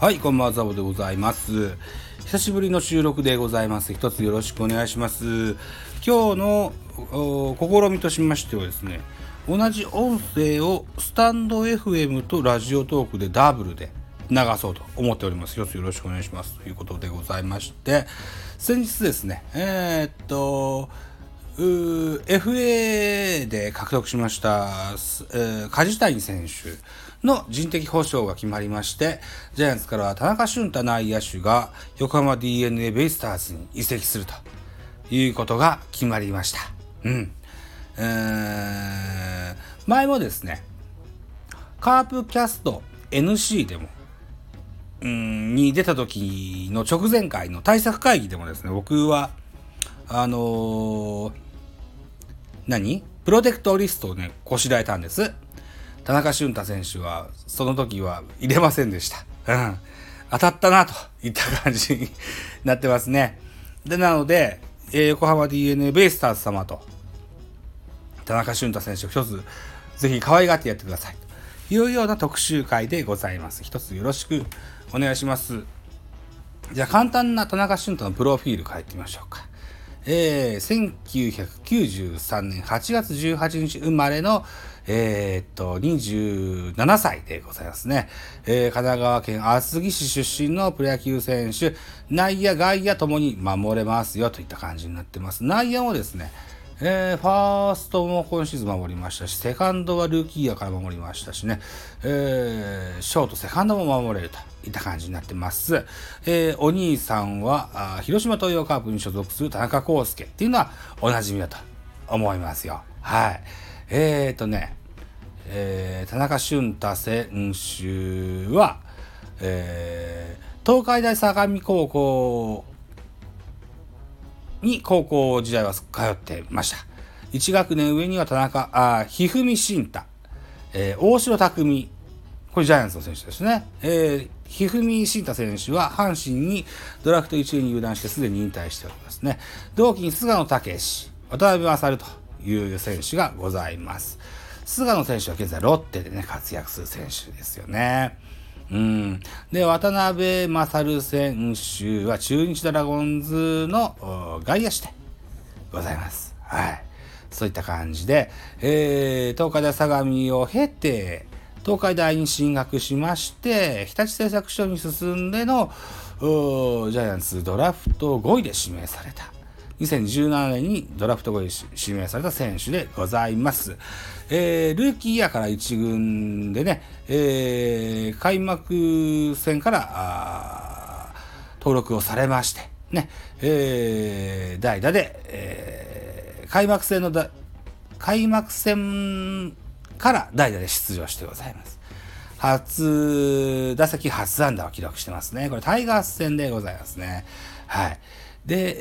はい、こんばんは、ザボでございます。久しぶりの収録でございます。一つよろしくお願いします。今日の試みとしましてはですね、同じ音声をスタンド FM とラジオトークでダブルで流そうと思っております。一つよろしくお願いします。ということでございまして、先日ですね、えーっと、FA で獲得しました、えー梶谷選手の人的保障が決まりまして、ジャイアンツからは田中俊太内野手が横浜 DeNA ベイスターズに移籍するということが決まりました。うん。えー前もですね、カープキャスト NC でも、うんに出た時の直前回の対策会議でもですね、僕は、あのー何？プロテクトリストをね、こしらえたんです。田中俊太選手は、その時は入れませんでした。うん。当たったな、といった感じになってますね。で、なので、え横浜 DNA ベイスターズ様と、田中俊太選手を一つ、ぜひ可愛がってやってください。というような特集会でございます。一つよろしくお願いします。じゃあ簡単な田中俊太のプロフィール書いてみましょうか。えー、1993年8月18日生まれの、えーっと、27歳でございますね。えー神奈川県厚木市出身のプロ野球選手、内野、外野ともに守れますよといった感じになってます。内野もですね、えーファーストも今シーズン守りましたし、セカンドはルーキーイヤから守りましたしね、えーショート、セカンドも守れるといった感じになってます。えーお兄さんは、あ広島東洋カープに所属する田中康介っていうのはおなじみだと思いますよ。はい。えーとね、えー田中俊太選手は、えー東海大相模高校に高校時代は通ってました。1学年上には田中、あ、ひふみ慎太、えー大城匠、これジャイアンツの選手ですね。えー、ひふみ慎太選手は阪神にドラフト1位に入団してすでに引退しておりますね。同期に菅野武史、渡辺勝という選手がございます。菅野選手は現在ロッテでね、活躍する選手ですよね。うん。で、渡辺勝選手は中日ドラゴンズの外野手でございます。はい。そういった感じで、えー、東海大相模を経て、東海大に進学しまして、日立製作所に進んでの、ジャイアンツドラフト5位で指名された。2017年にドラフト5位で指名された選手でございます。えー、ルーキーイヤーから1軍でね、えー、開幕戦から登録をされまして、ね、えー、代打で、えー開幕戦のだ、開幕戦から代打で出場してございます。初打席初安打を記録してますね。これタイガース戦でございますね。はい。で、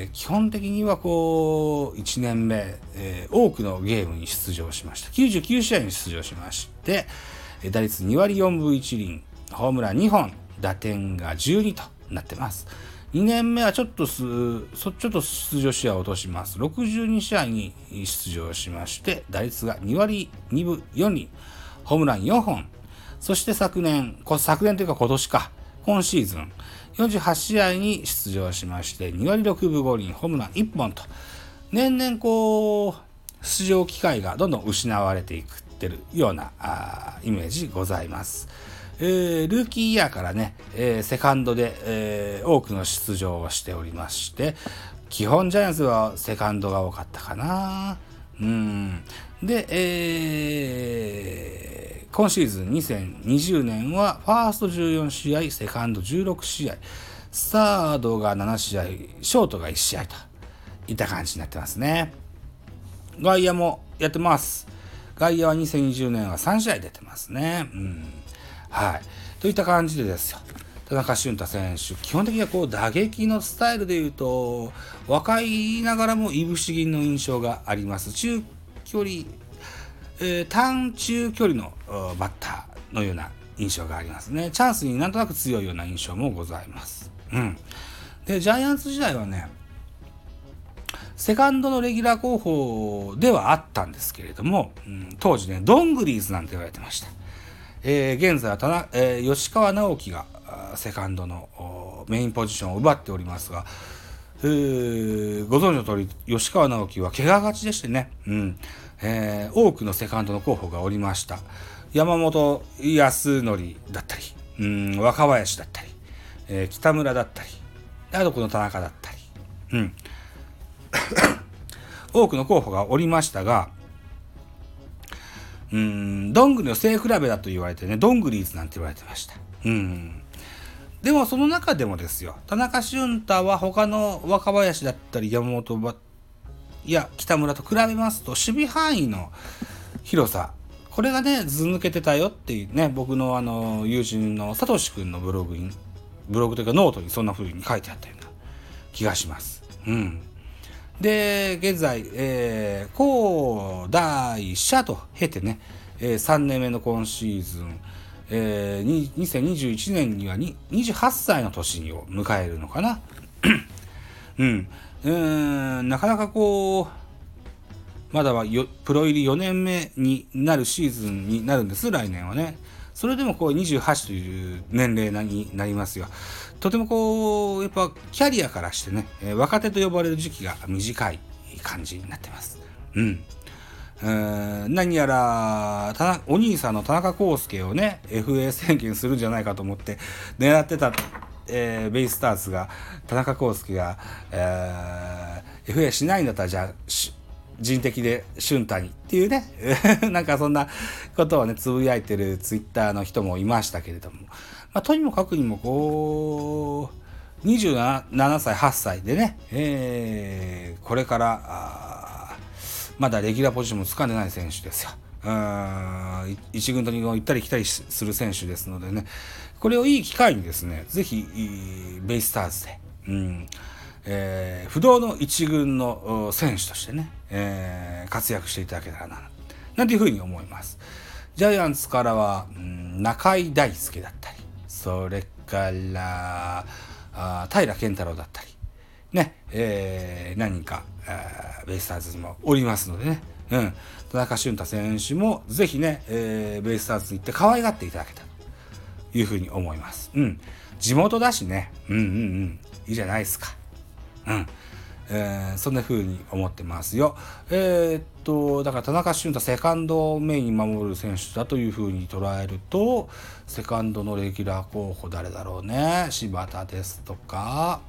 えー基本的にはこう、1年目、えー多くのゲームに出場しました。99試合に出場しまして、打率2割4分1厘、ホームラン2本、打点が12となってます。2年目はちょっとす、ちょっと出場試合を落とします。62試合に出場しまして、打率が2割2分4厘、ホームラン4本。そして昨年、昨年というか今年か、今シーズン、48試合に出場しまして、2割6分5厘、ホームラン1本と、年々こう、出場機会がどんどん失われていくってるようなあイメージございます。えールーキーイヤーからね、えーセカンドで、えー多くの出場をしておりまして、基本ジャイアンツはセカンドが多かったかな。うん。で、えー今シーズン2020年はファースト14試合、セカンド16試合、サードが7試合、ショートが1試合といった感じになってますね。外野もやってます。外野は2020年は3試合出てますね。うん。はい。といった感じでですよ。田中俊太選手、基本的にはこう打撃のスタイルでいうと、若いながらもいぶし銀の印象があります。中距離、え短中距離のバッターのような印象がありますね。チャンスになんとなく強いような印象もございます。うん。で、ジャイアンツ時代はね、セカンドのレギュラー候補ではあったんですけれども、うん当時ね、ドングリーズなんて言われてました。えー、現在は田中、えー、吉川直樹がセカンドのメインポジションを奪っておりますが、えー、ご存知の通り吉川直樹は怪我がちでしてね、うんえー、多くのセカンドの候補がおりました。山本康則だったり、うん、若林だったり、えー、北村だったりあとこの田中だったり、うん、多くの候補がおりましたがうんどんぐりの背比べだと言われてねどんぐりーズなんて言われてました。うん。でもその中でもですよ田中俊太は他の若林だったり山本いや北村と比べますと守備範囲の広さこれがねず抜けてたよっていうね僕のあの友人のサトシ君のブログにブログというかノートにそんな風に書いてあったような気がします。うん。で、現在、えー、高大社と経てね、えー、3年目の今シーズン、えー、2021年にはに28歳の年を迎えるのかな。うん。うんなかなかこう、まだはよプロ入り4年目になるシーズンになるんです、来年はね。それでもこう28という年齢になりますよ。とてもこう、やっぱキャリアからしてね、え若手と呼ばれる時期が短い感じになってます。うん。何やらお兄さんの田中康介をね FA 宣言するんじゃないかと思って狙ってた、えー、ベイスターズが田中康介が、えー、FA しないんだったらじゃあ人的で俊太にっていうね。なんかそんなことをねつぶやいてるツイッターの人もいましたけれども、まあ、とにもかくにもこう27歳8歳でね、えー、これからまだレギュラーポジションもつかんでない選手ですよ。うん一軍と二軍を行ったり来たりする選手ですのでね。これをいい機会にですねぜひベイスターズで、うんえー、不動の一軍の選手としてね、えー、活躍していただけたらななんていうふうに思います。ジャイアンツからは、うん、中井大輔だったりそれからあ平健太郎だったりね、えー、何かベイスターズにもおりますのでね、うん、田中俊太選手もぜひね、えー、ベイスターズに行って可愛がっていただけたというふうに思います。うん、地元だしね、うんうんうん、いいじゃないですか。うん。えー、そんな風に思ってますよ。えー、っと、だから田中俊太セカンドをメインに守る選手だという風に捉えると、セカンドのレギュラー候補誰だろうね。柴田ですとか、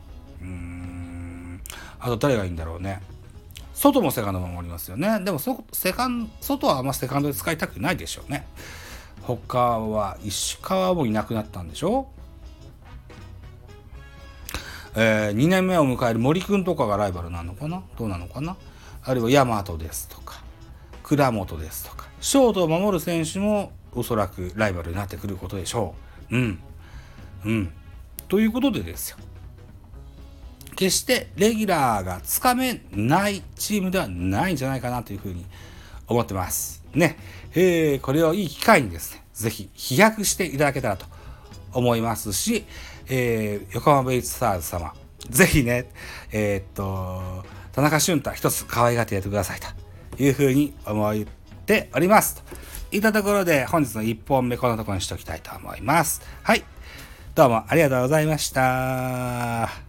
うん、あと誰がいいんだろうね。外もセカンド守りますよね。でもそ、セカンド外はあんまセカンドで使いたくないでしょうね。他は石川もいなくなったんでしょ？えー、2年目を迎える森君とかがライバルなのかな？どうなのかな？あるいは大和ですとか倉本ですとかショートを守る選手もおそらくライバルになってくることでしょう。うん。うん。ということでですよ。決してレギュラーがつかめないチームではないんじゃないかなというふうに思ってます。ね。えー、これをいい機会にですね、ぜひ飛躍していただけたらと思いますし、えー、横浜ベイスターズ様、ぜひね、えー、っと、田中俊太一つ可愛がってやってくださいというふうに思っております。といったところで本日の1本目このところにしておきたいと思います。はい。どうもありがとうございました。